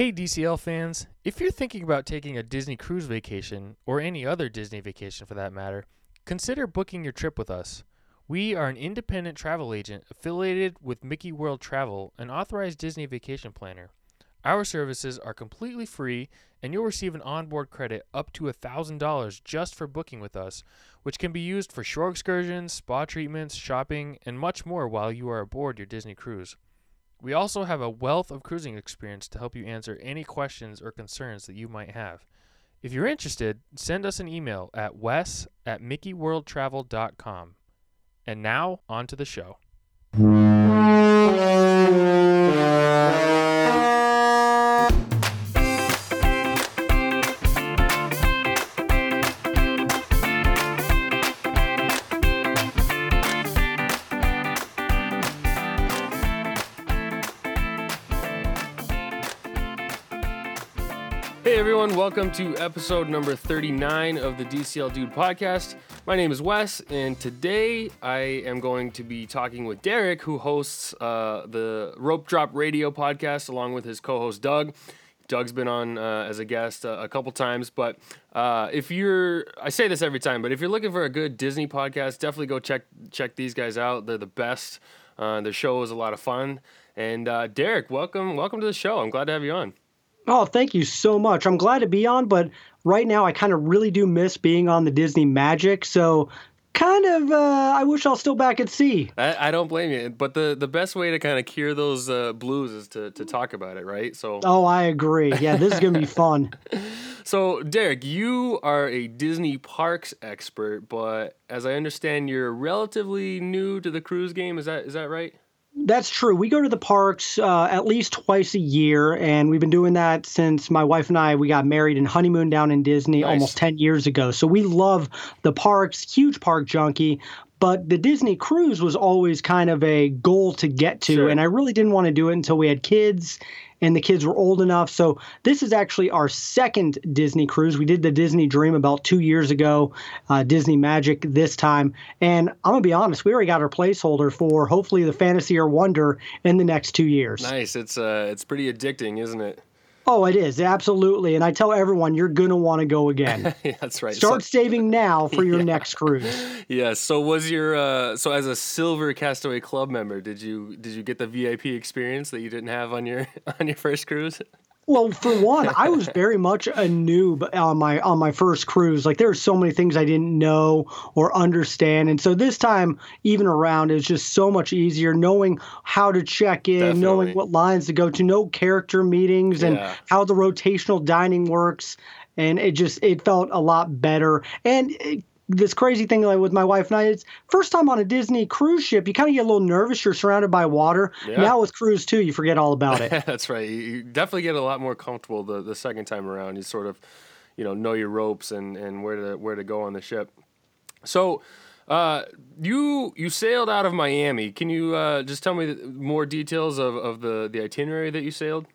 Hey, DCL fans, if you're thinking about taking a Disney cruise vacation, or any other Disney vacation for that matter, consider booking your trip with us. We are an independent travel agent affiliated with Mickey World Travel, an authorized Disney vacation planner. Our services are completely free, and you'll receive an onboard credit up to $1,000 just for booking with us, which can be used for shore excursions, spa treatments, shopping, and much more while you are aboard your Disney cruise. We also have a wealth of cruising experience to help you answer any questions or concerns that you might have. If you're interested, send us an email at wes at mickeyworldtravel.com. And now, on to the show. Everyone, welcome to episode number 39 of the DCL Dude podcast. My name is Wes, and today I am going to be talking with Derek, who hosts uh, the Rope Drop Radio podcast along with his co host Doug. Doug's been on uh, as a guest uh, a couple times, but uh, if you're, I say this every time, but if you're looking for a good Disney podcast, definitely go check check these guys out. They're the best. Uh, their show is a lot of fun. And uh, Derek, welcome, welcome to the show. I'm glad to have you on. Oh, thank you so much. I'm glad to be on, but right now I kind of really do miss being on the Disney Magic. So, kind of, uh, I wish I was still back at sea. I, I don't blame you. But the, the best way to kind of cure those uh, blues is to, to talk about it, right? So. Oh, I agree. Yeah, this is gonna be fun. So, Derek, you are a Disney parks expert, but as I understand, you're relatively new to the cruise game. Is that is that right? That's true. We go to the parks uh, at least twice a year, and we've been doing that since my wife and I we got married and honeymoon down in Disney Nice. almost ten years ago. So we love the parks. Huge park junkie. But the Disney cruise was always kind of a goal to get to, Sure. and I really didn't want to do it until we had kids and the kids were old enough. So this is actually our second Disney cruise. We did the Disney Dream about two years ago, uh, Disney Magic this time, and I'm gonna be honest, we already got our placeholder for hopefully the Fantasy or Wonder in the next two years. Nice. It's uh, it's pretty addicting, isn't it? Oh, it is absolutely, and I tell everyone you're gonna want to go again. yeah, that's right. Start saving now for your Yeah. next cruise. Yeah. So was your uh, so as a silver Castaway Club member, did you did you get the VIP experience that you didn't have on your on your first cruise? Well, for one, I was very much a noob on my on my first cruise. Like there were so many things I didn't know or understand, and so this time, even around, it's just so much easier knowing how to check in, Definitely. knowing what lines to go to, know character meetings, and Yeah. how the rotational dining works. And it just it felt a lot better. And it, this crazy thing like with my wife and I, it's first time on a Disney cruise ship. You kind of get a little nervous. You're surrounded by water. Yeah. Now with cruise too, you forget all about it. That's right. You, you definitely get a lot more comfortable the, the second time around. You sort of, you know, know your ropes and, and where to where to go on the ship. So, uh, you you sailed out of Miami. Can you uh, just tell me more details of, of the, the itinerary that you sailed?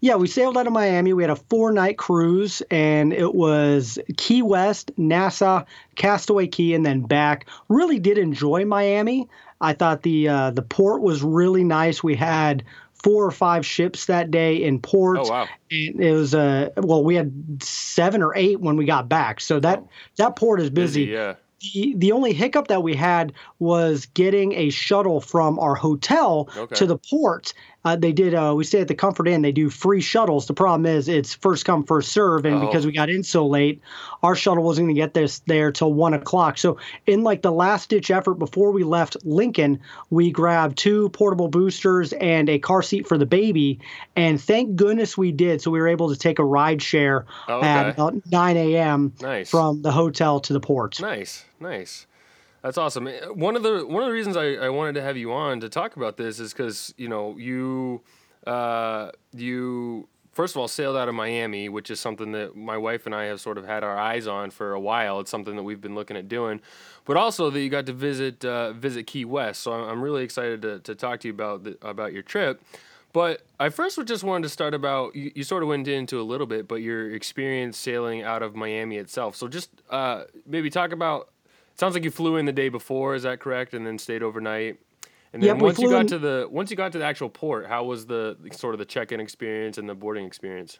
Yeah, we sailed out of Miami. We had a four night cruise, and it was Key West, Nassau, Castaway Cay, and then back. Really did enjoy Miami. I thought the uh, the port was really nice. We had four or five ships that day in port. Oh wow! And it was uh, well, we had seven or eight when we got back. So that Oh. that port is busy. Yeah. The, the only hiccup that we had was getting a shuttle from our hotel Okay. to the port. Uh, they did. Uh, we stay at the Comfort Inn. They do free shuttles. The problem is it's first come first serve, and Oh. because we got in so late, our shuttle wasn't going to get this there till one o'clock. So in like the last ditch effort before we left Lincoln, we grabbed two portable boosters and a car seat for the baby, and thank goodness we did. So we were able to take a ride share Oh, at about 9 a.m. Nice. from the hotel to the port. Nice, nice. That's awesome. Eh, One of the one of the reasons I, I wanted to have you on to talk about this is because you know you uh, you first of all sailed out of Miami, which is something that my wife and I have sort of had our eyes on for a while. It's something that we've been looking at doing, but also that you got to visit uh, visit Key West. So I'm, really excited to, to talk to you about the, about your trip. But I first would just wanted to start about you, you sort of went into a little bit, but your experience sailing out of Miami itself. So just uh, maybe talk about. Sounds like you flew in the day before. Is that correct? And then stayed overnight. And then Yep, once you got in- to the once you got to the actual port, how was the sort of the check-in experience and the boarding experience?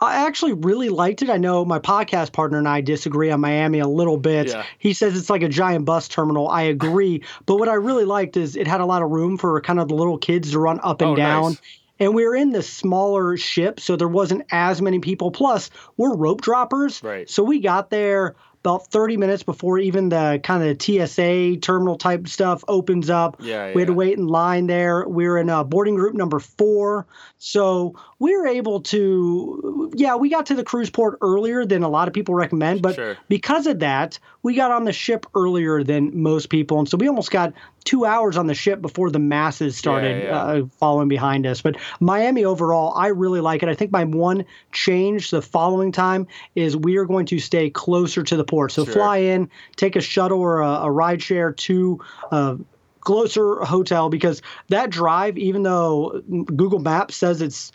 I actually really liked it. I know my podcast partner and I disagree on Miami a little bit. Yeah. He says it's like a giant bus terminal. I agree. but what I really liked is it had a lot of room for kind of the little kids to run up and Oh, down. nice. And we were in the smaller ship, so there wasn't as many people. Plus, we're rope droppers. Right. So we got there about 30 minutes before even the kind of TSA terminal type stuff opens up. Yeah, We had to wait in line there. We were in uh, boarding group number four. So we were able to, yeah, we got to the cruise port earlier than a lot of people recommend. But Sure. because of that, we got on the ship earlier than most people. And so we almost got two hours on the ship before the masses started yeah. Uh, following behind us. But Miami overall, I really like it. I think my one change the following time is we are going to stay closer to the port. So Sure. fly in, take a shuttle or a, a ride share to uh, closer hotel because that drive, even though Google Maps says it's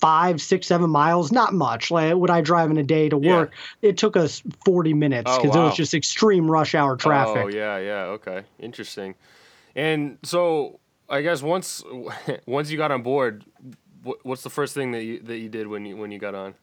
five, six, seven miles, not much. Like would I drive in a day to Yeah. work? It took us 40 minutes Oh, because it was just extreme rush hour oh, traffic. Oh yeah, yeah, okay, interesting. And so I guess once once you got on board, what's the first thing that you that you did when you when you got on?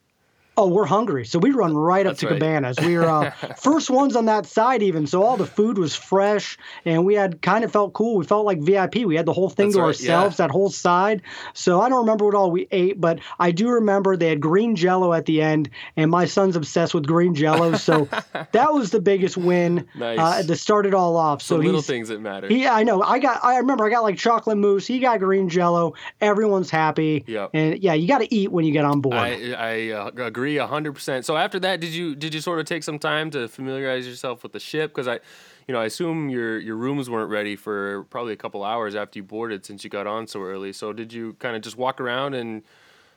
Oh, we're hungry. So we run right up That's to right. Cabanas. We were uh, first ones on that side, even. So all the food was fresh, and we had kind of felt cool. We felt like VIP. We had the whole thing That's to right, ourselves, yeah. that whole side. So I don't remember what all we ate, but I do remember they had green jello at the end, and my son's obsessed with green jello. So that was the biggest win Nice. uh, to start it all off. So So little things that matter. Yeah, I know. I got. I remember. I got like chocolate mousse. He got green jello. Everyone's happy. Yep. And yeah, you got to eat when you get on board. I I uh, agree hundred percent. So after that, did you did you sort of take some time to familiarize yourself with the ship? Because I, you know, I assume your your rooms weren't ready for probably a couple hours after you boarded since you got on so early. So did you kind of just walk around and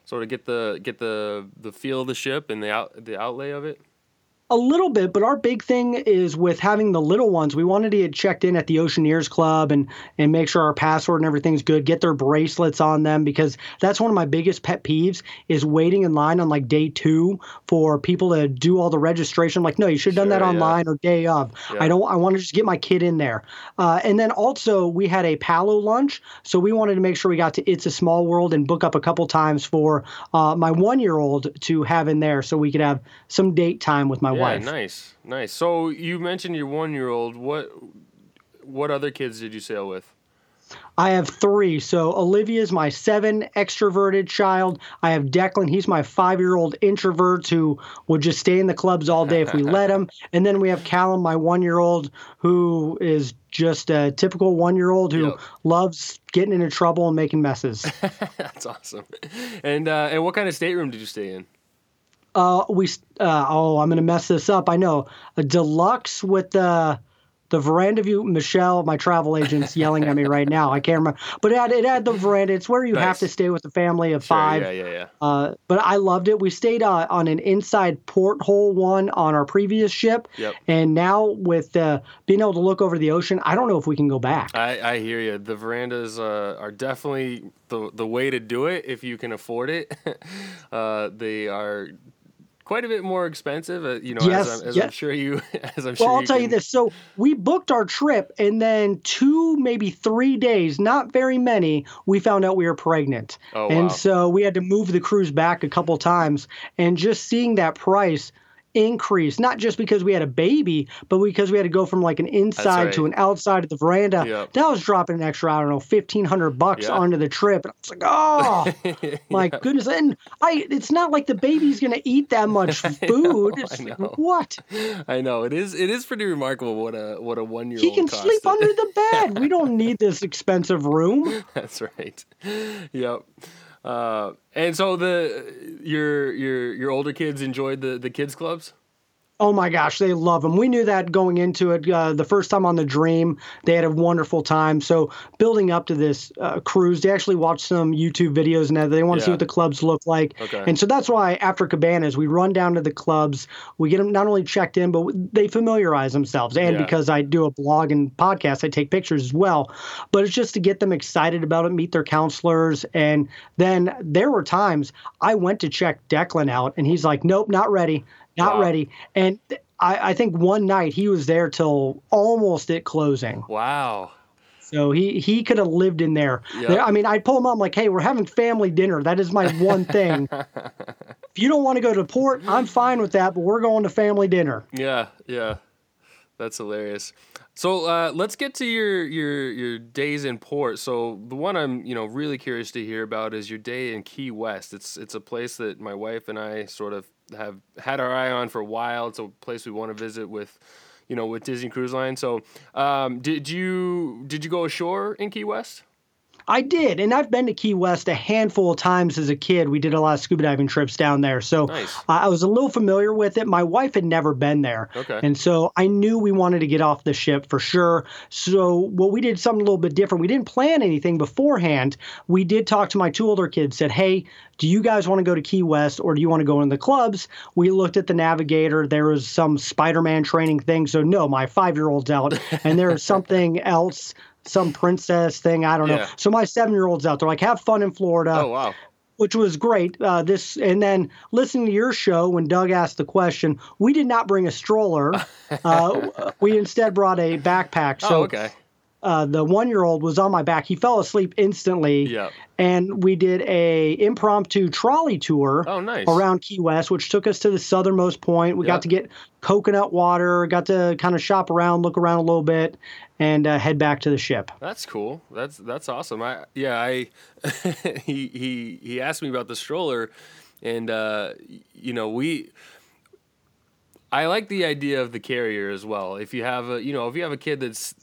sort of get the get the the feel of the ship and the out the outlay of it? A little bit, but our big thing is with having the little ones. We wanted to get checked in at the Oceaneers Club and and make sure our password and everything's good. Get their bracelets on them because that's one of my biggest pet peeves is waiting in line on like day two for people to do all the registration. Like, no, you should have done that Sure, yeah. online or day of. Yeah. I don't. I want to just get my kid in there. Uh, and then also we had a Palo lunch, so we wanted to make sure we got to It's a Small World and book up a couple times for uh, my one year old to have in there, so we could have some date time with my Yeah, wife. nice, nice. So you mentioned your one year old. What what other kids did you sail with? I have three. So Olivia's my seven extroverted child. I have Declan. He's my five year old introvert who would just stay in the clubs all day if we let him. And then we have Callum, my one year old, who is just a typical one year old who Yep. loves getting into trouble and making messes. That's awesome. And uh, and what kind of stateroom did you stay in? Uh, we uh, oh, I'm gonna mess this up. I know a deluxe with the the veranda view. Michelle, my travel agent's yelling at me right now. I can't remember, but it had it had the veranda. It's where you have to stay with a family of Sure, five. Yeah, yeah, yeah. Uh, but I loved it. We stayed uh, on an inside porthole one on our previous ship, Yep. and now with uh, being able to look over the ocean, I don't know if we can go back. I, I hear you. The verandas uh, are definitely the the way to do it if you can afford it. uh, they are quite a bit more expensive, uh, you know, Yes, as, I'm, as I'm yes. sure you as I'm sure Well, I'll you tell you this. So we booked our trip, and then two, maybe three days, not very many, we found out we were pregnant. Oh, and wow. so we had to move the cruise back a couple times. And just seeing that price increase, not just because we had a baby, but because we had to go from like an inside to an outside of the veranda, Yep. that was dropping an extra, I don't know, 1500 bucks Yeah. onto the trip. And I was like, oh, my goodness. And I, it's not like the baby's going to eat that much food. know, it's I like, what? I know it is. It is pretty remarkable what a what a one year old. He can sleep under the bed. We don't need this expensive room. That's right. Yep. Uh, and so the your your your older kids enjoyed the the kids clubs. Oh my gosh, they love them. We knew that going into it. Uh, the first time on the Dream, they had a wonderful time. So building up to this uh, cruise, they actually watched some YouTube videos and that. They want to see what the clubs look like. Okay. And so that's why after Cabanas, we run down to the clubs. We get them not only checked in, but they familiarize themselves. And Yeah. because I do a blog and podcast, I take pictures as well. But it's just to get them excited about it, meet their counselors. And then there were times I went to check Declan out, and he's like, nope, not ready. Not Wow. ready. And I, I think one night he was there till almost at closing. Wow. So he he could have lived in there. Yeah. I mean, I'd pull him up like, hey, we're having family dinner. That is my one thing. if you don't want to go to port, I'm fine with that, but we're going to family dinner. Yeah, yeah, that's hilarious. So uh, let's get to your your your days in port. So the one I'm you know really curious to hear about is your day in Key West. It's it's a place that my wife and I sort of have had our eye on for a while. It's a place we want to visit with, you know, with Disney Cruise Line. So um, did you did you go ashore in Key West? I did, and I've been to Key West a handful of times as a kid. We did a lot of scuba diving trips down there, so Nice. I I was a little familiar with it. My wife had never been there, Okay. and so I knew we wanted to get off the ship for sure. So what we did something a little bit different. We didn't plan anything beforehand. We did talk to my two older kids. Said, "Hey, do you guys want to go to Key West or do you want to go in the clubs?" We looked at the navigator. There was some Spider-Man training thing. So no, my five-year-old's out, and there was something else. Some princess thing, I don't know. So my seven-year-old's out there, like have fun in Florida oh wow. which was great. Uh, this and then listening to your show when Doug asked the question, we did not bring a stroller. Uh, we instead brought a backpack. So oh okay. Uh, the one-year-old was on my back. He fell asleep instantly. Yeah. And we did a impromptu trolley tour Oh nice. around Key West, which took us to the southernmost point. We Yeah. got to get coconut water, got to kind of shop around, look around a little bit, and uh, head back to the ship. That's cool. That's that's awesome. I yeah, I he he he asked me about the stroller and uh you know, we I like the idea of the carrier as well. If you have a you know, if you have a kid that's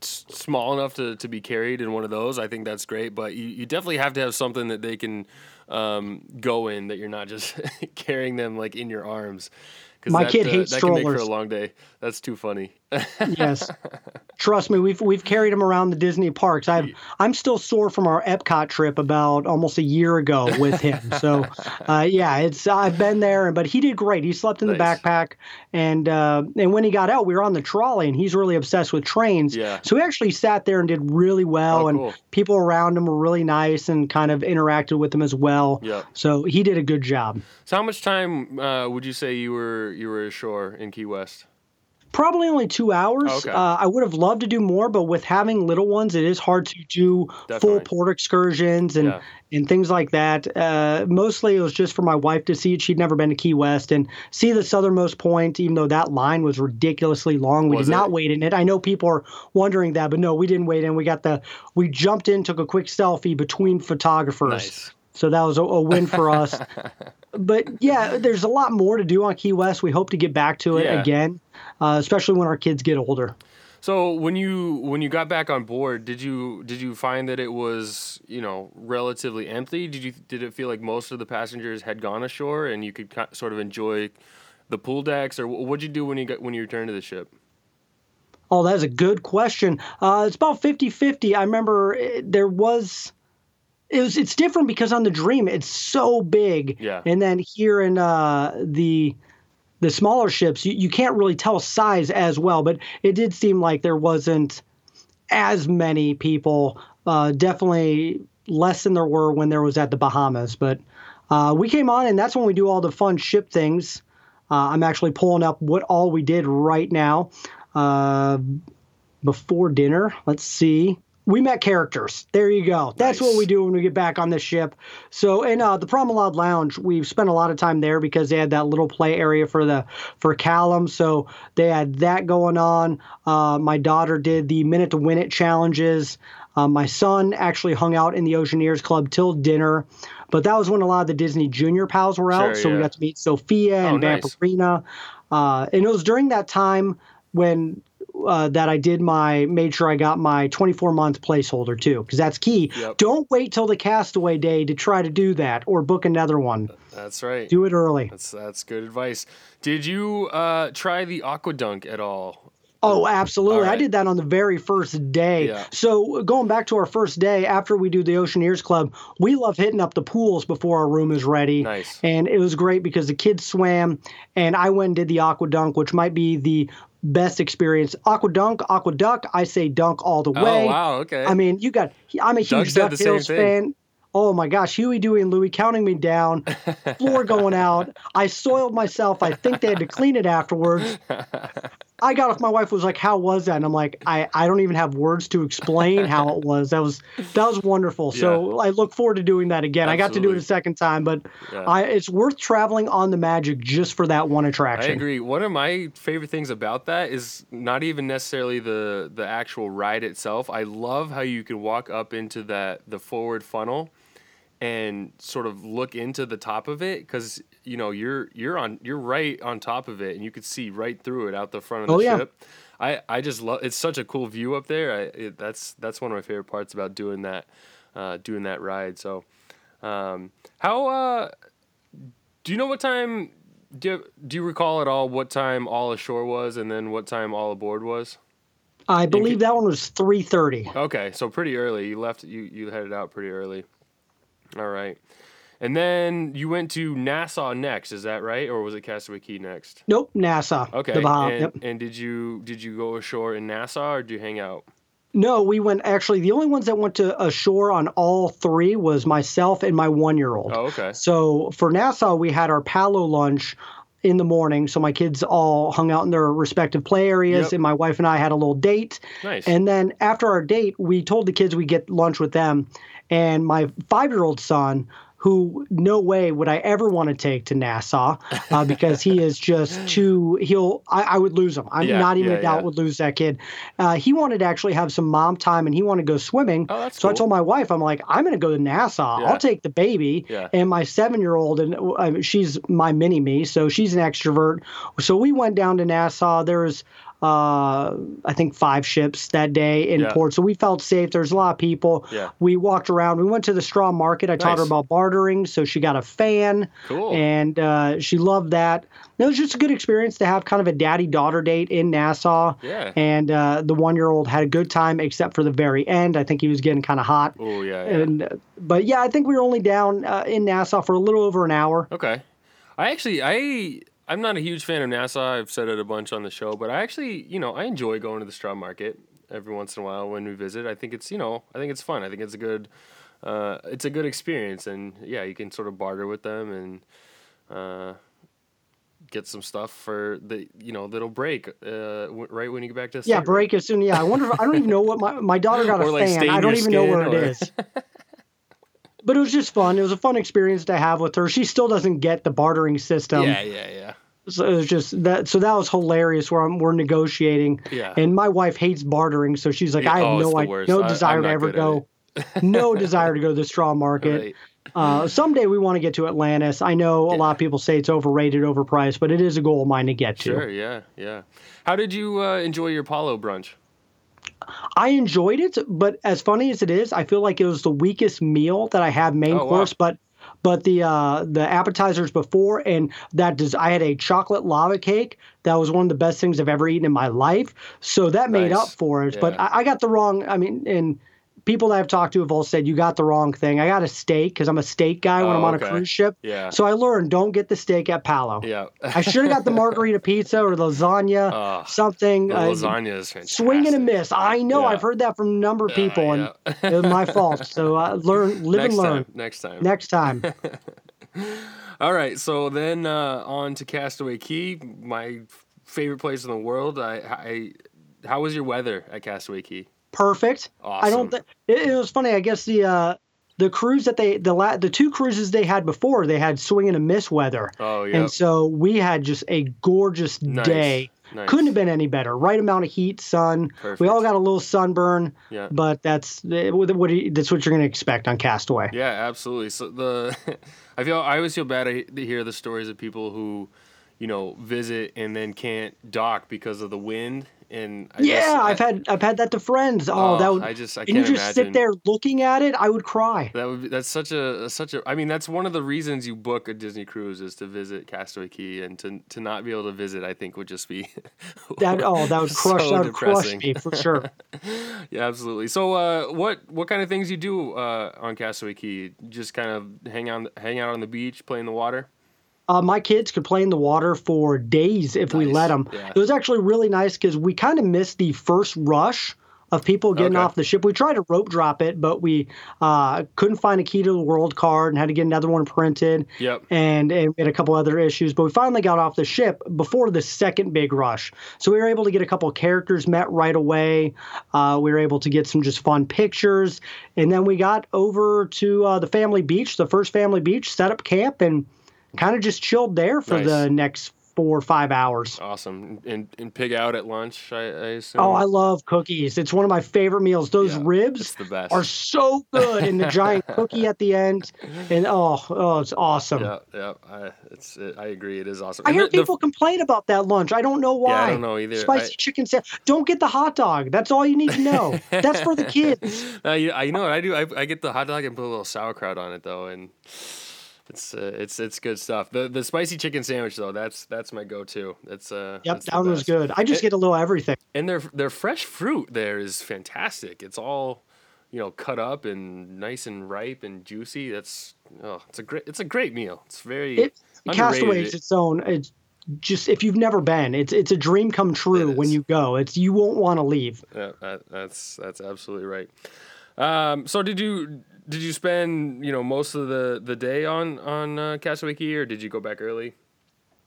small enough to, to be carried in one of those, I think that's great. But you, you definitely have to have something that they can um, go in that you're not just carrying them like in your arms. My that, kid uh, hates that can make for a long day. That's too funny. Yes. Trust me, we've we've carried him around the Disney parks. I've I'm still sore from our Epcot trip about almost a year ago with him. So, uh, yeah, it's I've been there, but he did great. He slept in the backpack, and uh, and when he got out, we were on the trolley, and he's really obsessed with trains. Yeah. So he actually sat there and did really well, Oh, and cool. people around him were really nice and kind of interacted with him as well. Yep. So he did a good job. So how much time uh, would you say you were you were ashore in Key West? Probably only two hours. Okay. Uh, I would have loved to do more, but with having little ones, it is hard to do full port excursions and Yeah. and things like that. Uh, mostly, it was just for my wife to see it. She'd never been to Key West and see the southernmost point, even though that line was ridiculously long. We Was did not wait in it. I know people are wondering that, but no, we didn't wait in. We got the we jumped in, took a quick selfie between photographers. Nice. So that was a, a win for us. but yeah, there's a lot more to do on Key West. We hope to get back to it Yeah. again, uh, especially when our kids get older. So when you when you got back on board, did you did you find that it was you know relatively empty? Did you did it feel like most of the passengers had gone ashore and you could sort of enjoy the pool decks, or what'd you do when you got when you returned to the ship? Oh, that's a good question. Uh, it's about 50 50. I remember eh, there was. It was, it's different because on the Dream it's so big, Yeah. and then here in uh, the the smaller ships you, you can't really tell size as well. But it did seem like there wasn't as many people. Uh, definitely less than there were when there was at the Bahamas. But uh, we came on, and that's when we do all the fun ship things. Uh, I'm actually pulling up what all we did right now uh, before dinner. Let's see. We met characters. There you go. That's what we do when we get back on this ship. So, in uh, the Promenade Lounge, we've spent a lot of time there because they had that little play area for the for Callum. So they had that going on. Uh, my daughter did the minute to win it challenges. Uh, my son actually hung out in the Oceaneers Club till dinner. But that was when a lot of the Disney Junior pals were out. Sure, so we got to meet Sofia and Oh, nice. Vampirina. Uh, and it was during that time when uh, that I did my made sure I got my 24 month placeholder too, because that's key. Yep. Don't wait till the castaway day to try to do that or book another one. That's right. Do it early. That's that's good advice. Did you uh, try the aqua dunk at all? Oh, absolutely. All I did that on the very first day. Yeah. So, going back to our first day, after we do the Oceaneers Club, we love hitting up the pools before our room is ready. Nice. And it was great because the kids swam, and I went and did the aqua dunk, which might be the best experience. Aqua dunk, aqua duck, I say dunk all the oh, way. Oh wow, okay. I mean, you got, I'm a huge said the same DuckTales fan. Oh my gosh, Huey, Dewey, and Louie counting me down, floor going out. I soiled myself. I think they had to clean it afterwards. I got off. My wife was like, "How was that?" And I'm like, "I, I don't even have words to explain how it was. That was that was wonderful. So I look forward to doing that again. I got to do it a second time, but Yeah. I it's worth traveling on the Magic just for that one attraction. I agree. One of my favorite things about that is not even necessarily the the actual ride itself. I love how you can walk up into that the forward funnel and sort of look into the top of it because you know you're you're on you're right on top of it and you could see right through it out the front of the Oh, yeah. ship. I, I just love it's such a cool view up there. I, it, that's that's one of my favorite parts about doing that uh, doing that ride. So um, how uh, do you know what time do you, do you recall at all what time all ashore was and then what time all aboard was? I believe that one was 3:30. Okay, so pretty early. You left you you headed out pretty early. All right. And then you went to Nassau next, is that right? Or was it Castaway Cay next? Nope, Nassau. Okay. The Bahamas. and, Yep. and did you did you go ashore in Nassau or did you hang out? No, we went actually. The only ones that went to ashore on all three was myself and my one-year-old. Oh, okay. So for Nassau, we had our Palo lunch in the morning. So my kids all hung out in their respective play areas, Yep. and my wife and I had a little date. Nice. And then after our date, we told the kids we'd get lunch with them. And my five year old son, who no way would I ever want to take to Nassau uh, because he is just too, he'll, I, I would lose him. I'm Yeah, not even yeah, a doubt yeah. would lose that kid. Uh, he wanted to actually have some mom time and he wanted to go swimming. Oh, that's so I told my wife, I'm like, I'm going to go to Nassau. I'll take the baby. And my seven year old, and uh, she's my mini me, so she's an extrovert. So we went down to Nassau. There was, uh, I think, five ships that day in Yeah. port. So we felt safe. There's a lot of people. Yeah. We walked around. We went to the straw market. I taught her about bartering. So she got a fan. Cool. And uh, she loved that. It was just a good experience to have kind of a daddy daughter date in Nassau. Yeah. And uh, the one year old had a good time, except for the very end. I think he was getting kind of hot. Oh yeah. yeah. And uh, but yeah, I think we were only down uh, in Nassau for a little over an hour. Okay. I actually I I'm not a huge fan of Nassau. I've said it a bunch on the show, but I actually, you know, I enjoy going to the straw market every once in a while when we visit. I think it's, you know, I think it's fun. I think it's a good uh it's a good experience and yeah, you can sort of barter with them and uh get some stuff for the you know that'll break uh w- right when you get back to the Yeah, break as soon. Yeah, I wonder. If, I don't even know what my my daughter got a Or, like, fan. I don't even know where or- it is. But it was just fun. It was a fun experience to have with her. She still doesn't get the bartering system. yeah, yeah, yeah. So it was just that. So that was hilarious. Where I'm, we're negotiating, Yeah. and my wife hates bartering, so she's like, Yeah, I have oh, no worst. no I- desire to ever go. no desire to go to the straw market. Right. Uh, someday we want to get to Atlantis. I know a lot of people say it's overrated, overpriced, but it is a goal of mine to get to. Sure, yeah, yeah. How did you uh, enjoy your Palo brunch? I enjoyed it, but as funny as it is, I feel like it was the weakest meal that I had main Oh, wow. course. But but the uh, the appetizers before and that does I had a chocolate lava cake that was one of the best things I've ever eaten in my life. So that made Nice. up for it. But I, I got the wrong. I mean, and people that I've talked to have all said you got the wrong thing. I got a steak because I'm a steak guy when Oh, I'm on okay. a cruise ship. Yeah. So I learned don't get the steak at Palo. Yeah. I should have got the margarita pizza or the lasagna, Oh, something. uh, lasagna is fantastic. Swing and a miss. I know. Yeah. I've heard that from a number of people, and yeah. it was my fault. So uh, learn, live next and learn. time. Next time. Next time. All right. So then uh, on to Castaway Cay, my favorite place in the world. I, I how was your weather at Castaway Cay? Perfect. I don't Awesome. think it, it was funny. I guess the uh, the cruise that they the la- the two cruises they had before they had swing and a miss weather, Oh yeah. and so we had just a gorgeous Nice. day. Nice. Couldn't have been any better. Right amount of heat, sun. We all got a little sunburn, Yeah. but that's eh, what you- that's what you're gonna expect on Castaway. Yeah, absolutely. So the I feel I always feel bad to to hear the stories of people who, you know, visit and then can't dock because of the wind. And I yeah, I've I- had I've had that to friends. Oh, Oh, that would, I just- I and you just imagine. sit there looking at it. I would cry. That would be, that's such a such a I mean that's one of the reasons you book a Disney cruise is to visit Castaway Cay and to to not be able to visit I think would just be That oh, that would crush so that would crush depressing. me for sure. yeah absolutely so uh what what kind of things you do uh on Castaway Cay just kind of hang on hang out on the beach play in the water Uh, my kids could play in the water for days if we let them. Yeah. It was actually really nice because we kind of missed the first rush of people getting Okay. off the ship. We tried to rope drop it, but we uh, couldn't find a key to the world card and had to get another one printed. Yep. And, and we had a couple other issues, but we finally got off the ship before the second big rush. So we were able to get a couple of characters met right away. Uh, we were able to get some just fun pictures. And then we got over to uh, the family beach, the first family beach, set up camp, and kind of just chilled there for Nice. the next four or five hours. Awesome. And and pig out at lunch, I, I assume. Oh, I love cookies. It's one of my favorite meals. Those Yeah, ribs the are so good, and the giant cookie at the end, and oh, oh, it's awesome. Yeah, yeah. I, it's. It, I agree. It is awesome. I And hear the- the- people complain about that lunch. I don't know why. Yeah, I don't know either. Spicy I- chicken sandwich. Don't get the hot dog. That's all you need to know. That's for the kids. Uh, you, I, you know what I do? I, I get the hot dog and put a little sauerkraut on it though, and it's uh, it's it's good stuff. The the spicy chicken sandwich though, that's that's my go-to. That's uh. Yep, that's that one was good. I just It- get a little everything. And their their fresh fruit there is fantastic. It's all, you know, cut up and nice and ripe and juicy. That's oh, it's a great it's a great meal. It's very It. Castaway is its own. It's just if you've never been, it's it's a dream come true when you go. It's you won't want to leave. Yeah, that, that's that's absolutely right. Um, so did you did you spend you know most of the, the day on on uh, Castaway Cay, or did you go back early?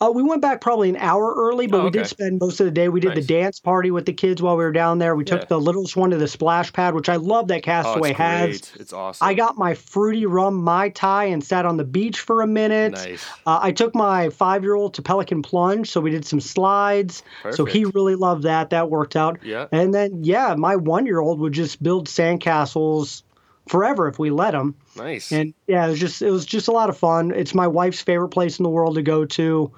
Uh, we went back probably an hour early, but Oh, we did spend most of the day. We did Nice. the dance party with the kids while we were down there. We took Yeah. the littlest one to the splash pad, which I love that Oh, Castaway it's has. great. It's awesome. I got my fruity rum mai tai and sat on the beach for a minute. nice. Uh, I took my five year old to Pelican Plunge, so we did some slides. So he really loved that. That worked out. Yeah. And then, yeah, my one year old would just build sandcastles forever if we let them. Nice. And yeah, it was just it was just a lot of fun. It's my wife's favorite place in the world to go to.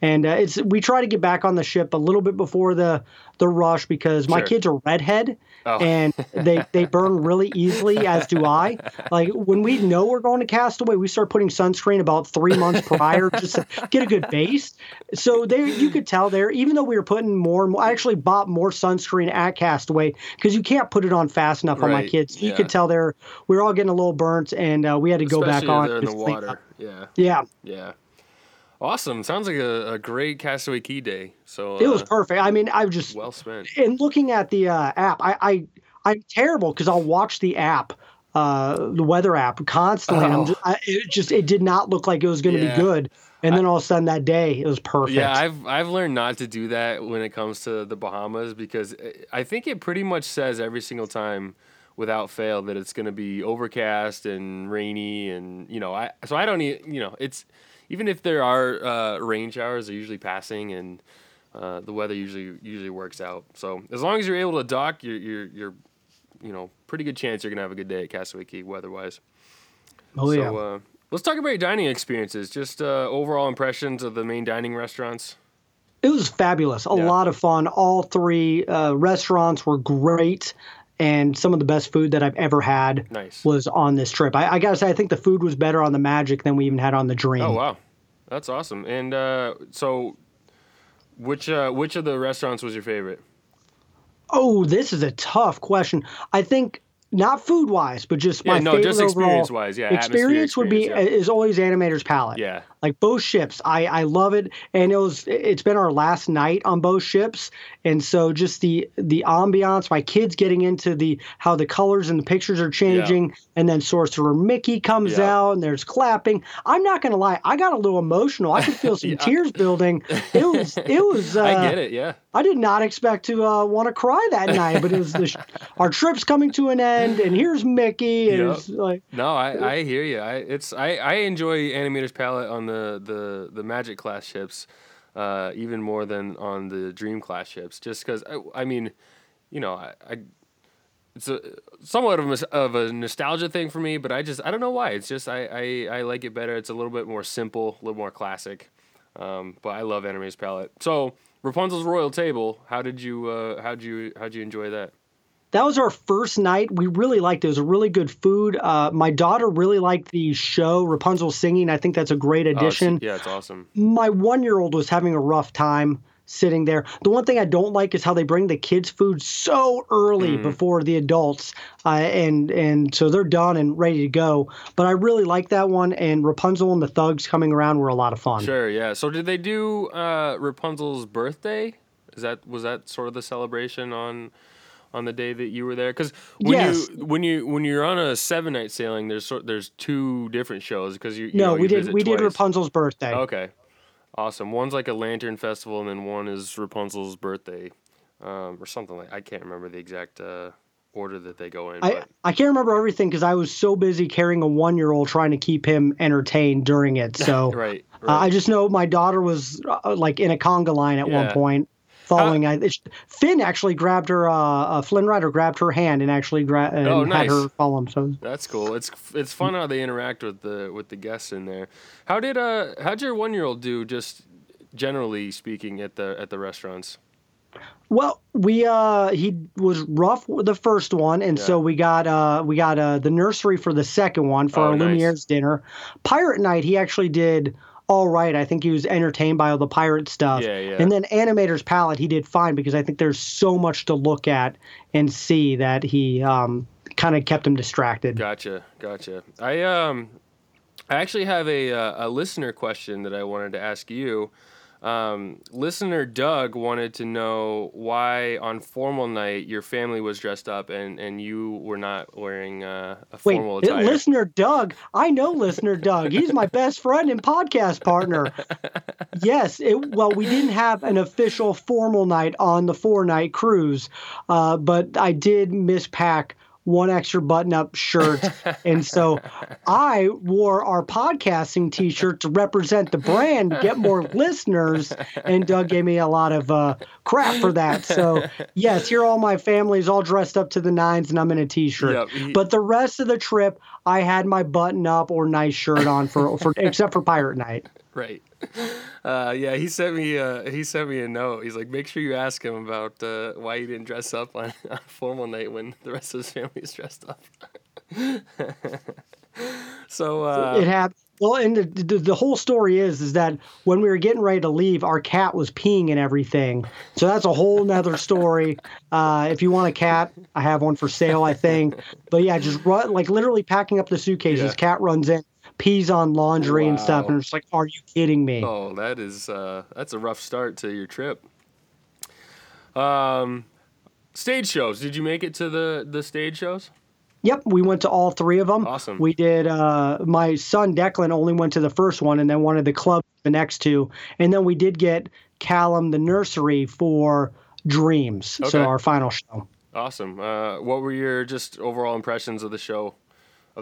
And uh, it's we try to get back on the ship a little bit before the the rush because my Sure. kids are redhead Oh. and they they burn really easily as do I. Like when we know we're going to Castaway, we start putting sunscreen about 3 months prior just to get a good base. So there you could tell there even though we were putting more and more I actually bought more sunscreen at Castaway because you can't put it on fast enough on my kids. You yeah. could tell they're we were all getting a little burnt and uh, we had to go back on in the water. Yeah. Yeah, Yeah. Awesome. Sounds like a, a great Castaway Cay day. So it was uh, perfect. I mean, I just well spent. and looking at the uh, app, I, I I'm terrible because I'll watch the app, uh, the weather app constantly. Oh. just, I, it just it did not look like it was going to Yeah. be good, and then all of a sudden that day it was perfect. Yeah, I've I've learned not to do that when it comes to the Bahamas because I- I think it pretty much says every single time without fail that it's going to be overcast and rainy and you know I so I don't e- you know it's even if there are uh, rain showers they're usually passing and uh, the weather usually usually works out so as long as you're able to dock you're you're, you're you know pretty good chance you're gonna have a good day at Castaway Cay weather wise. oh yeah. So uh, let's talk about your dining experiences. Just uh, overall impressions of the main dining restaurants. It was fabulous. A Yeah. lot of fun. All three uh, restaurants were great, and some of the best food that I've ever had Nice. was on this trip. I, I gotta say, I think the food was better on the Magic than we even had on the Dream. Oh wow, that's awesome. And uh, so, which uh, which of the restaurants was your favorite? Oh, this is a tough question. I think not food wise, but just my no, favorite just overall- experience-wise, yeah, atmosphere experience would be experience, is always Animator's Palette. Yeah, like both ships i i love it. And it was it's been our last night on both ships. And so just the the ambiance my kids getting into the how the colors and the pictures are changing. And then sorcerer mickey comes Yeah. out and there's clapping. I'm not gonna lie i got a little emotional. I could feel some Yeah. tears building. It was it was uh, I get it. Yeah, I did not expect to uh, want to cry that night, but it was the sh- our trip's coming to an end, and here's Mickey, and Yep. it's like no, I, I hear you. I it's I, I enjoy Animator's Palette on the the the Magic class ships, uh, even more than on the Dream class ships. Just because I, I mean, you know, I. I it's a somewhat of a, of a nostalgia thing for me, but I just I don't know why. It's just I, I, I like it better. It's a little bit more simple, a little more classic. Um, but I love Animator's Palette. So Rapunzel's Royal Table. How did you uh, how'd you how'd you enjoy that? That was our first night. We really liked it. It was really good food. Uh, my daughter really liked the show Rapunzel singing. I think that's a great Oh, it's- addition. yeah, it's awesome. My one year old was having a rough time sitting there. The one thing I don't like is how they bring the kids food so early Mm. before the adults, uh, and and so they're done and ready to go. But I really like that one. And Rapunzel and the thugs coming around were a lot of fun. Sure, yeah. So did they do uh, Rapunzel's birthday? Is that was that sort of the celebration on on the day that you were there? Because when Yes. you when you when you're on a seven night sailing, there's sort there's two different shows because you, you no, know, we you did visit we did. Rapunzel's birthday. Okay, awesome. One's like a lantern festival, and then one is Rapunzel's birthday, um, or something like. I can't remember the exact uh, order that they go in. I, but I can't remember everything because I was so busy carrying a one year old trying to keep him entertained during it. So right, uh. I just know my daughter was uh, like in a conga line at Yeah. one point. Following, I, Finn actually grabbed her. Uh, uh, Flynn Rider grabbed her hand and actually gra- and Oh, had her follow him. So That's cool. It's it's fun how they interact with the with the guests in there. How did uh how'd your one year old do? Just generally speaking, at the at the restaurants. Well, we uh he was rough with the first one, and so we got uh we got uh the nursery for the second one for Oh, our nice. Lumiere's dinner. Pirate Night, he actually did all right. I think he was entertained by all the pirate stuff. Yeah, yeah. And then Animator's Palette, he did fine because I think there's so much to look at and see that he um kind of kept him distracted. Gotcha, gotcha. I um, I actually have a uh, a listener question that I wanted to ask you. Um, listener Doug wanted to know why on formal night your family was dressed up and, and you were not wearing uh, a Wait, formal attire. listener Doug. I know listener Doug. He's my best friend and podcast partner. Yes, it, well, we didn't have an official formal night on the four night cruise, uh, but I did mispack one extra button up shirt. and so I wore our podcasting t shirt to represent the brand get more listeners. And Doug gave me a lot of uh, crap for that. So, yes, here all my family's all dressed up to the nines and I'm in a t shirt. Yep, But the rest of the trip, I had my button up or nice shirt on for, for except for Pirate Night. Right. Uh, yeah, he sent me. Uh, he sent me a note. He's like, make sure you ask him about uh, why he didn't dress up on, on formal night when the rest of his family is dressed up. so uh, it happened. Well, and the, the the whole story is is that when we were getting ready to leave, our cat was peeing and everything. So that's a whole nother story. Uh, if you want a cat, I have one for sale, I think. But yeah, just run like literally packing up the suitcases. Yeah. Cat runs in, pees on laundry and stuff, Wow. and it's like, are you kidding me? oh, that is uh, that's a rough start to your trip. Um, stage shows. Did you make it to the the stage shows? Yep, we went to all three of them. Awesome. We did. Uh, my son Declan only went to the first one, and then one of the club the next two, and then we did get Callum the nursery for Dreams. So our final show. Awesome. Uh, what were your just overall impressions of the show?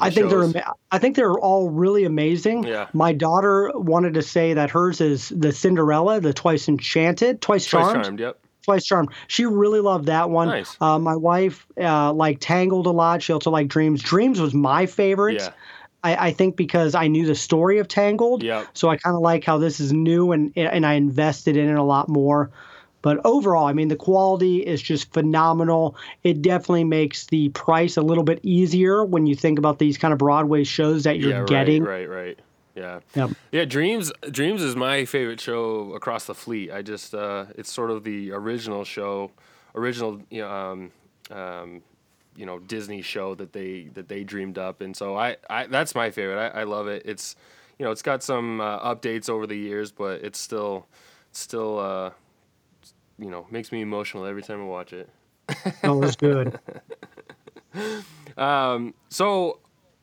I think shows? they're. I think they're all really amazing. Yeah. My daughter wanted to say that hers is the Cinderella, the Twice Enchanted, Twice Twice Charmed, charmed. Yep. Twice Charmed. She really loved that one. Nice. Uh, my wife uh, liked Tangled a lot. She also liked Dreams. Dreams was my favorite. Yeah. I, I think because I knew the story of Tangled. Yep. So I kind of like how this is new and and I invested in it a lot more. But overall, I mean, the quality is just phenomenal. It definitely makes the price a little bit easier when you think about these kind of Broadway shows that you're yeah, getting. Right, right, right. Yeah. Yep. Yeah, Dreams Dreams is my favorite show across the fleet. I just uh it's sort of the original show, original you know, um um you know Disney show that they that they dreamed up and so I, I that's my favorite. I, I love it. It's you know, it's got some uh, updates over the years, but it's still still uh you know, makes me emotional every time I watch it. Oh, was good. Um, so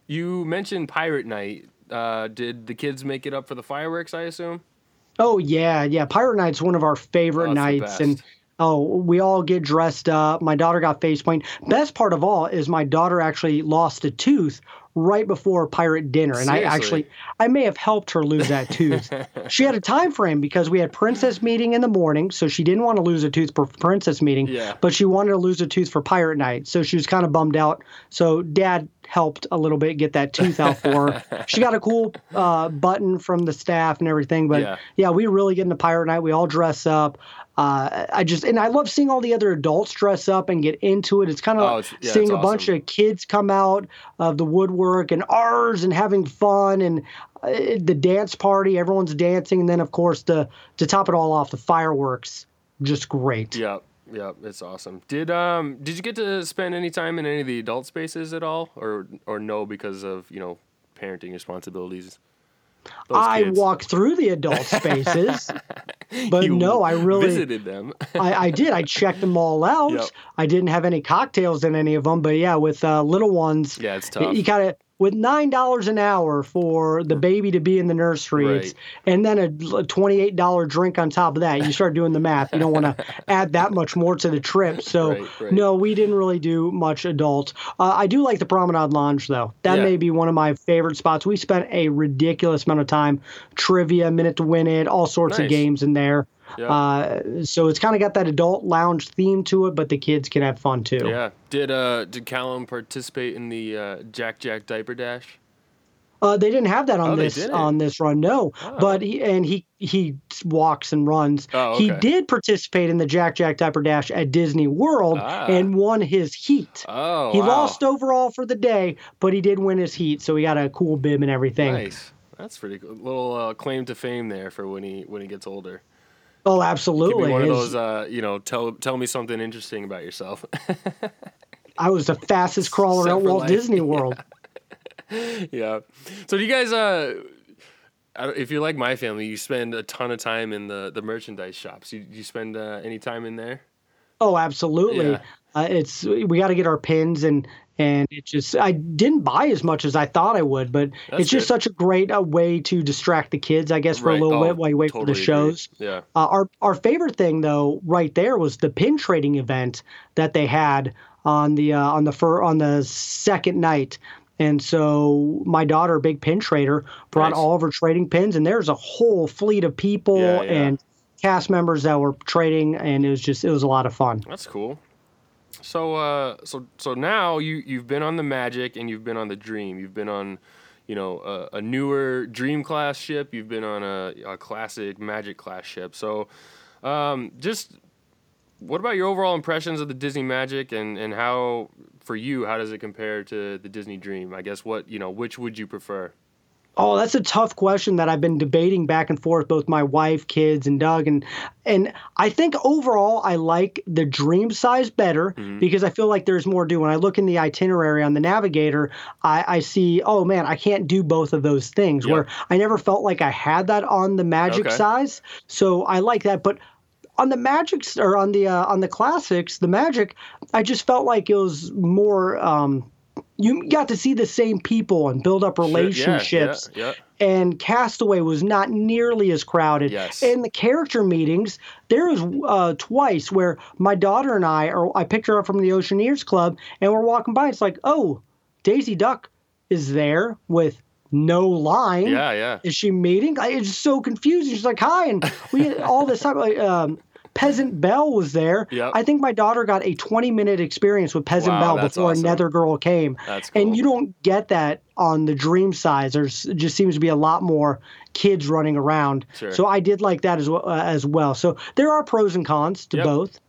you mentioned Pirate Night. Uh, did the kids make it up for the fireworks? I assume. Oh yeah, yeah. Pirate Night's one of our favorite Oh, nights, and oh, we all get dressed up. My daughter got face paint. Best part of all is my daughter actually lost a tooth right before pirate dinner, and I actually I may have helped her lose that tooth. she had a time frame because we had princess meeting in the morning, so she didn't want to lose a tooth for princess meeting, Yeah. but she wanted to lose a tooth for pirate night, so she was kind of bummed out. So dad helped a little bit get that tooth out for her. she got a cool uh, button from the staff and everything, but Yeah. yeah, we really get into pirate night. We all dress up. Uh, I just and I love seeing all the other adults dress up and get into it. It's kind of Oh, like yeah, seeing a bunch of kids come out of the woodwork and ours and having fun and uh, the dance party. Everyone's dancing, and then of course the to top it all off, the fireworks. Just great. Yep. Yep. It's awesome. Did um did you get to spend any time in any of the adult spaces at all, or or no because of you know parenting responsibilities? I kids. walk through the adult spaces. But You no, I really visited them. I, I did. I checked them all out. Yep. I didn't have any cocktails in any of them, but yeah, with uh, little ones, yeah, it's tough. you gotta with nine dollars an hour for the baby to be in the nursery, Right. and then a twenty-eight dollar drink on top of that. You start doing the math. You don't want to add that much more to the trip. So Right, right. no, we didn't really do much adult. Uh, I do like the Promenade Lounge though. That Yeah. may be one of my favorite spots. We spent a ridiculous amount of time trivia, minute to win it, all sorts Nice. of games in there. Uh, so it's kind of got that adult lounge theme to it, but the kids can have fun too. yeah. Did uh did Callum participate in the uh, Jack Jack diaper dash? Uh, they didn't have that on Oh, this on this run, no. Oh. But he and he he walks and runs. Oh, He did participate in the Jack Jack Diaper Dash at Disney World Ah. and won his heat. Oh, he wow. lost overall for the day, but he did win his heat, so he got a cool bib and everything. Nice. That's pretty cool. Little uh, claim to fame there for when he when he gets older. Oh, absolutely. one of those, uh, you know, tell tell me something interesting about yourself. I was the fastest crawler at Walt life. Disney World. yeah. So do you guys, uh, if you're like my family, you spend a ton of time in the the merchandise shops. You you spend uh, any time in there? Oh, absolutely. Yeah. Uh, it's we got to get our pins and and it just I didn't buy as much as I thought I would, but That's it's just good. such a great uh, way to distract the kids, I guess, for Right. a little Oh, bit while you wait for totally the agree. shows. Yeah. Uh, our our favorite thing though, right there, was the pin trading event that they had on the uh, on the fir- on the second night. And so my daughter, big pin trader, brought Nice. all of her trading pins, and there's a whole fleet of people Yeah, yeah. and cast members that were trading, and it was just it was a lot of fun. That's cool. So uh so so now you you've been on the Magic and you've been on the Dream. You've been on you know a, a newer Dream class ship. You've been on a, a classic Magic class ship. So um just what about your overall impressions of the Disney Magic and and how for you how does it compare to the Disney Dream? I guess what you know which would you prefer? Oh, that's a tough question that I've been debating back and forth, both my wife, kids, and Doug, and and I think overall I like the dream size better Mm-hmm. because I feel like there's more to do. When I look in the itinerary on the Navigator, I, I see, oh man, I can't do both of those things. Yep. Where I never felt like I had that on the Magic Okay. size, so I like that. But on the Magics or on the uh, on the classics, the Magic, I just felt like it was more. Um, you got to see the same people and build up Sure, yeah, relationships Yeah, yeah. and Castaway was not nearly as crowded. Yes. And the character meetings, there was uh, twice where my daughter and I, or I picked her up from the Oceaneers Club, and we're walking by. It's like, oh, Daisy Duck is there with no line. Yeah, yeah. Is she meeting? I, it's so confusing. She's like, hi, and we all this time. Like, um, Peasant Belle was there. Yep. I think my daughter got a 20 minute experience with Peasant Wow, Belle before awesome. another girl came. That's cool. And you don't get that on the dream size. There's just seems to be a lot more kids running around. Sure. So I did like that as well. Uh, as well. So there are pros and cons to Yep. both,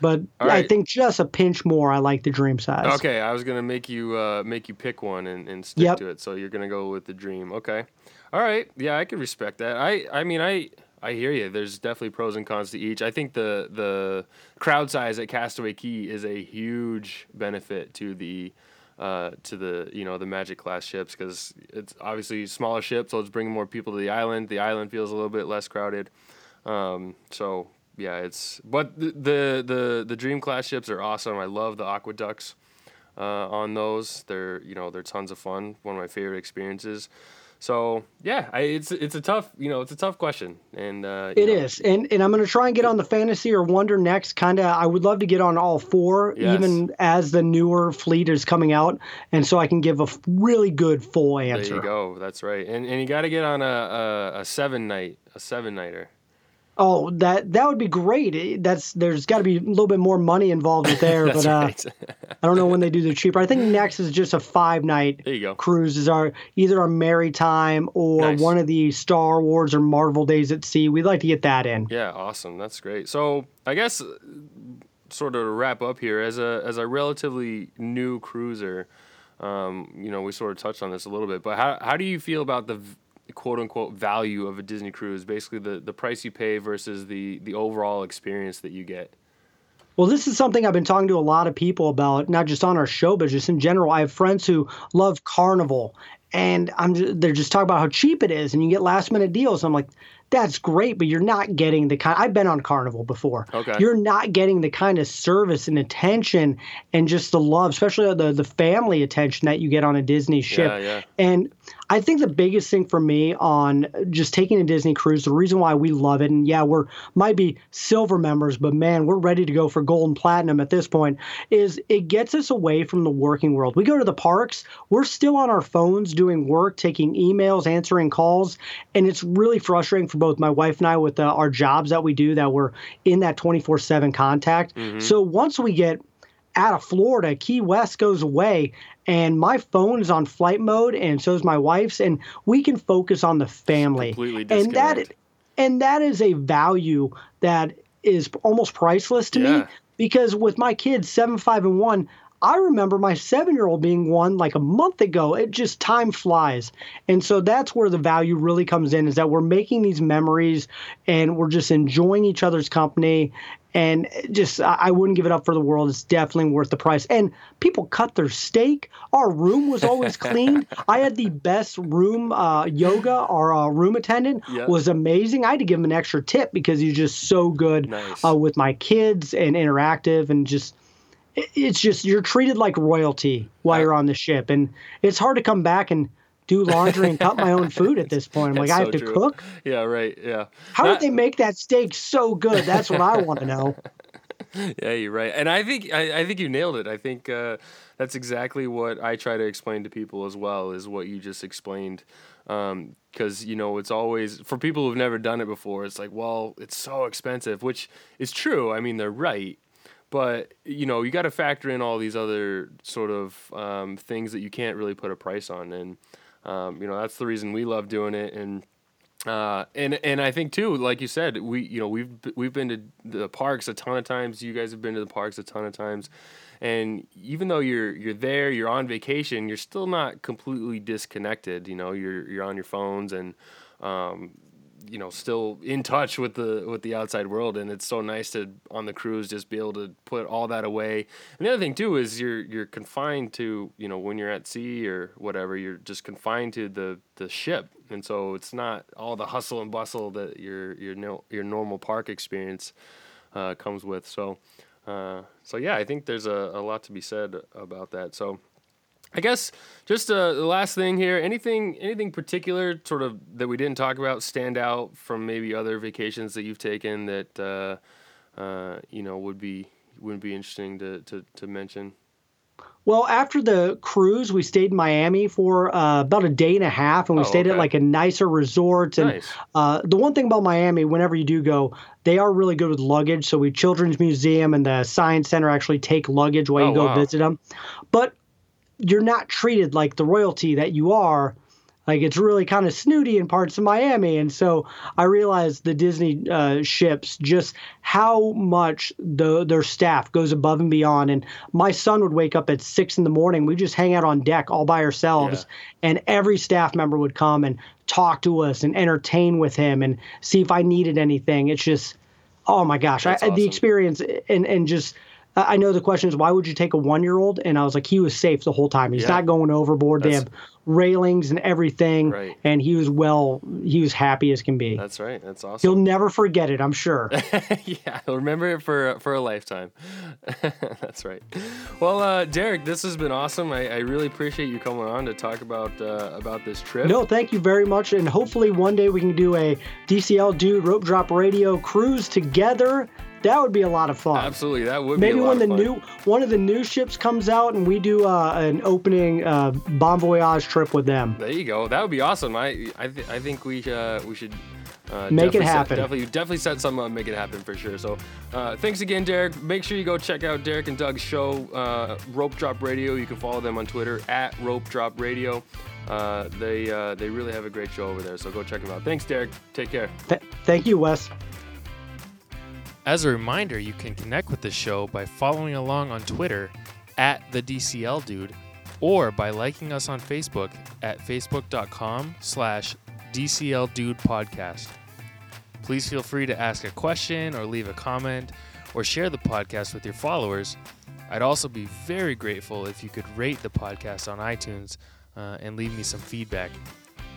but All I think just a pinch more. I like the dream size. Okay, I was gonna make you uh, make you pick one and, and stick Yep. to it. So you're gonna go with the dream. Okay. All right. Yeah, I can respect that. I I mean I I hear you. There's definitely pros and cons to each. I think the the crowd size at Castaway Cay is a huge benefit to the uh, to the you know the Magic class ships because it's obviously smaller ship, so it's bringing more people to the island. The island feels a little bit less crowded. Um, so yeah, it's but the, the the the Dream class ships are awesome. I love the AquaDucks uh, on those. They're you know they're tons of fun. One of my favorite experiences. So yeah, I, it's it's a tough you know it's a tough question and uh, It know, is, and and I'm going to try and get on the fantasy or wonder next. Kind of, I would love to get on all four, Yes. even as the newer fleet is coming out, and so I can give a really good full answer. There you go. That's right. And and you got to get on a, a a seven night a seven nighter. Oh, that that would be great. That's there's got to be a little bit more money involved with there, but uh. I don't know when they do the cheaper. I think next is just a five night there you go. cruise. Is our either a Merrytime or Nice. one of the Star Wars or Marvel Days at Sea. We'd like to get that in. Yeah, awesome. That's great. So I guess uh, sort of to wrap up here, as a as a relatively new cruiser, um, you know, we sort of touched on this a little bit, but how how do you feel about the quote unquote value of a Disney cruise? Basically, the the price you pay versus the the overall experience that you get. Well, this is something I've been talking to a lot of people about, not just on our show, but just in general. I have friends who love Carnival and I'm just, they're just talking about how cheap it is, and you get last minute deals. I'm like, that's great, but you're not getting the kind. I've been on Carnival before. Okay. You're not getting the kind of service and attention and just the love, especially the the family attention that you get on a Disney ship. Yeah, yeah. And I think the biggest thing for me on just taking a Disney cruise, the reason why we love it, and yeah, we're might be silver members, but man, we're ready to go for gold and platinum at this point, is it gets us away from the working world. We go to the parks, we're still on our phones doing work, taking emails, answering calls, and it's really frustrating for both my wife and I with uh, our jobs that we do that we're in that 24 7 contact. So once we get out of Florida, Key West goes away, and my phone is on flight mode, and so is my wife's, and we can focus on the family. Completely and that and that is a value that is almost priceless to me because with my kids seven, five, and one. I remember my seven year old being one like a month ago. It just time flies. And so that's where the value really comes in is that we're making these memories and we're just enjoying each other's company. And just, I wouldn't give it up for the world. It's definitely worth the price. And people cut their steak. Our room was always clean. I had the best room uh, yoga. Our uh, room attendant Yeah. was amazing. I had to give him an extra tip because he's just so good Nice. uh, with my kids and interactive and just it's just you're treated like royalty while you're on the ship and it's hard to come back and do laundry and cut my own food at this point i'm like That's i have to true. cook Yeah, right. Yeah. how That- did they make that steak so good that's what i want to know Yeah, you're right, and I think I, I think you nailed it. I think uh, that's exactly what I try to explain to people as well is what you just explained. Because you know it's always for people who've never done it before. It's like, well, it's so expensive, which is true. I mean, they're right, but you know you got to factor in all these other sort of um, things that you can't really put a price on, and um, you know that's the reason we love doing it and. Uh, and and I think too, like you said, we you know we've we've been to the parks a ton of times. You guys have been to the parks a ton of times, and even though you're you're there, you're on vacation, you're still not completely disconnected. You know, you're you're on your phones and um, you know still in touch with the with the outside world, and it's so nice to on the cruise just be able to put all that away. And the other thing too is you're you're confined to you know when you're at sea or whatever, you're just confined to the the ship, and so it's not all the hustle and bustle that your your no, your normal park experience uh, comes with. So. Uh, so yeah, I think there's a, a lot to be said about that. So I guess just uh, the last thing here. Anything anything particular sort of that we didn't talk about stand out from maybe other vacations that you've taken that uh, uh, you know would be would be interesting to, to, to mention. well after the cruise we stayed in miami for uh, about a day and a half and we Oh, stayed at like a nicer resort and Nice. Uh, the one thing about Miami, whenever you do go, they are really good with luggage. So we Children's Museum and the Science Center actually take luggage while Oh, you go wow. visit them. But you're not treated like the royalty that you are. Like it's really kind of snooty in parts of Miami, and so I realized the Disney uh, ships just how much the their staff goes above and beyond. And my son would wake up at six in the morning. We just hang out on deck all by ourselves, and every staff member would come and talk to us and entertain with him and see if I needed anything. It's just, oh my gosh, I, That's the experience and and just. I know the question is why would you take a one year old? And I was like, he was safe the whole time. He's Yeah. not going overboard. They have railings and everything, Right. and he was well. He was happy as can be. That's right. That's awesome. He'll never forget it, I'm sure. yeah, I'll remember it for for a lifetime. That's right. Well, uh, Derek, this has been awesome. I, I really appreciate you coming on to talk about uh, about this trip. no, thank you very much, and hopefully one day we can do a DCL Dude Rope Drop Radio cruise together. That would be a lot of fun. Absolutely, that would Maybe be a lot when the new one of the new ships comes out and we do uh, an opening uh, Bon Voyage trip with them. There you go. That would be awesome. I I, th- I think we uh, we should uh, Make it definitely set- happen. definitely definitely set something up, make it happen for sure. So, uh, thanks again, Derek. Make sure you go check out Derek and Doug's show, uh, Rope Drop Radio. You can follow them on Twitter at Rope Drop Radio. Uh, they uh, they really have a great show over there. So go check them out. Thanks, Derek. Take care. Th- thank you, Wes. As a reminder, you can connect with the show by following along on Twitter at the DCL Dude or by liking us on Facebook at facebook.com slash DCL Dude Podcast. Please feel free to ask a question or leave a comment or share the podcast with your followers. I'd also be very grateful if you could rate the podcast on iTunes. uh, and leave me some feedback.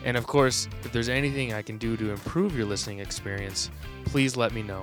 And of course, if there's anything I can do to improve your listening experience, please let me know.